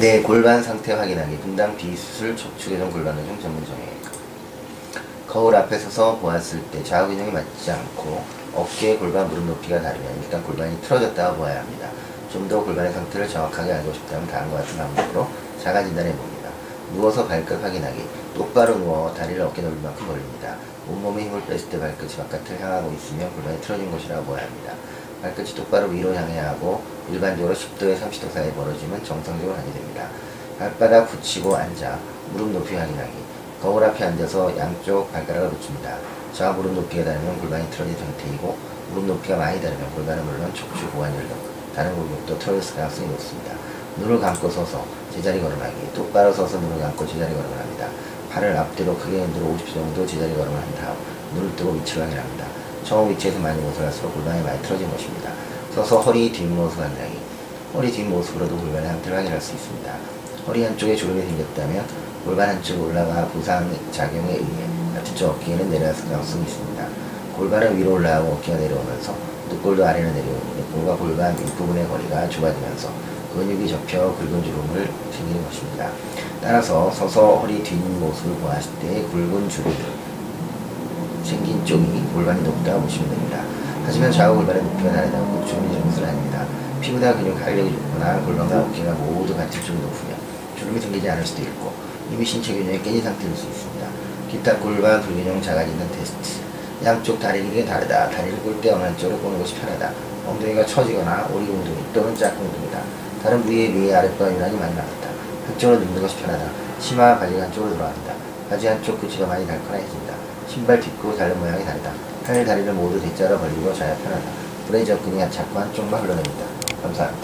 네, 골반 상태 확인하기. 분당 비수술 척추교정 골반 교정 전문 정형외과. 거울 앞에 서서 보았을 때 좌우 균형이 맞지 않고 어깨, 골반, 무릎 높이가 다르면 일단 골반이 틀어졌다고 보아야 합니다. 좀 더 골반의 상태를 정확하게 알고 싶다면 다음과 같은 방법으로 자가 진단해 봅니다. 누워서 발끝 확인하기. 똑바로 누워 다리를 어깨 넓이만큼 벌립니다. 온몸에 힘을 뺐을 때 발끝이 바깥을 향하고 있으면 골반이 틀어진 것이라고 보아야 합니다. 발끝이 똑바로 위로 향해야 하고 일반적으로 10도에 30도 사이에 벌어지면 정상적으로 하게 됩니다. 발바닥 붙이고 앉아 무릎 높이 확인하기. 거울 앞에 앉아서 양쪽 발가락을 붙입니다. 좌 무릎 높이가 다르면 골반이 틀어진 상태이고 무릎 높이가 많이 다르면 골반은 물론 척추 고관절 등 다른 골격도 틀어졌을 가능성이 높습니다. 눈을 감고 서서 제자리 걸음하기. 똑바로 서서 눈을 감고 제자리 걸음을 합니다. 팔을 앞뒤로 크게 흔들어 50초 정도 제자리 걸음을 한 다음 눈을 뜨고 위치를 확인합니다. 처음 위치에서 많이 벗어날수록 골반이 많이 틀어진 것입니다. 서서 허리 뒷모습 확인하기. 허리 뒷모습으로도 골반의 상태를 확인할 수 있습니다. 허리 한쪽에 주름이 생겼다면 골반 한쪽 올라가 부상 작용에 의해 같은 쪽 어깨에는 내려왔을 가능성이 있습니다. 골반은 위로 올라가고 어깨가 내려오면서 늑골도 아래로 내려오니 늑골과 골반 윗부분의 거리가 좁아지면서 근육이 접혀 굵은 주름을 생기는 것입니다. 따라서 서서 허리 뒷모습을 보았을 때 굵은 주름이 생긴 쪽이 골반이 높다고 보시면 됩니다. 하지만 좌우 골반의 높이가 다르다고 꼭 주름이 것은 아닙니다. 피부나 근육 활력이 좋거나 골반과 어깨가 모두 같은 쪽이 높으면 주름이 생기지 않을 수도 있고 이미 신체 균형이 깨진 상태일 수 있습니다. 기타 골반 불균형 자가진단 테스트 양쪽 다리 길이가 다르다. 다리를 꿀때 어느 한쪽으로 꼬는 것이 편하다. 엉덩이가 처지거나 오리공둥이 또는 짝꿍둥이다. 다른 부위에 비해 아랫배 유난히 많이 나갔다. 한쪽으로 눕는 것이 편하다. 치마 바지가 한쪽으로 돌아간다. 바지 한쪽 끝이가 많이 달큰해진다. 신발 뒷구 달는 모양이 다르다. 팔 다리를 모두 대자로 벌리고 자야 편하다. 브레이저 근이 작고 한쪽만 흘러냅니다. 감사합니다.